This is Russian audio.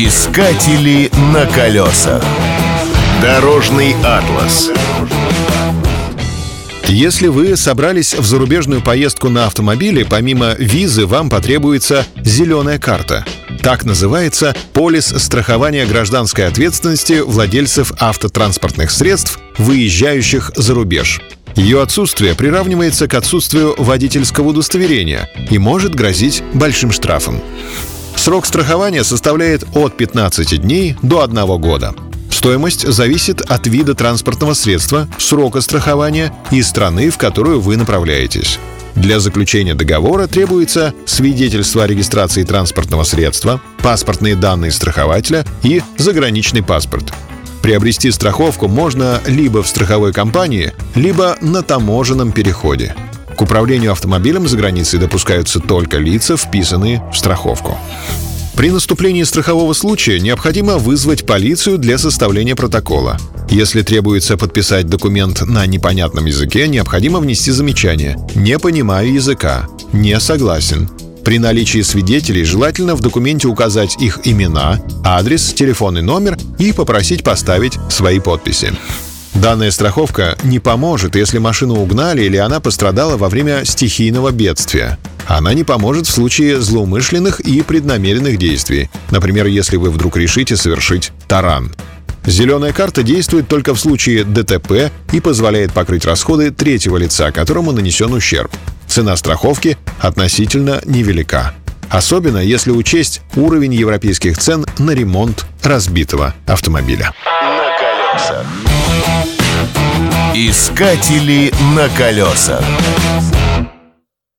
Искатели на колесах. Дорожный атлас. Если вы собрались в зарубежную поездку на автомобиле, помимо визы вам потребуется зеленая карта. Так называется полис страхования гражданской ответственности владельцев автотранспортных средств, выезжающих за рубеж. Ее отсутствие приравнивается к отсутствию водительского удостоверения и может грозить большим штрафом. Срок страхования составляет от 15 дней до 1 года. Стоимость зависит от вида транспортного средства, срока страхования и страны, в которую вы направляетесь. Для заключения договора требуется свидетельство о регистрации транспортного средства, паспортные данные страхователя и заграничный паспорт. Приобрести страховку можно либо в страховой компании, либо на таможенном переходе. К управлению автомобилем за границей допускаются только лица, вписанные в страховку. При наступлении страхового случая необходимо вызвать полицию для составления протокола. Если требуется подписать документ на непонятном языке, необходимо внести замечание «Не понимаю языка», «Не согласен». При наличии свидетелей желательно в документе указать их имена, адрес, телефонный номер и попросить поставить свои подписи. Данная страховка не поможет, если машину угнали или она пострадала во время стихийного бедствия. Она не поможет в случае злоумышленных и преднамеренных действий. Например, если вы вдруг решите совершить таран. Зеленая карта действует только в случае ДТП и позволяет покрыть расходы третьего лица, которому нанесен ущерб. Цена страховки относительно невелика. Особенно если учесть уровень европейских цен на ремонт разбитого автомобиля. На колесах. Искатели на колесах.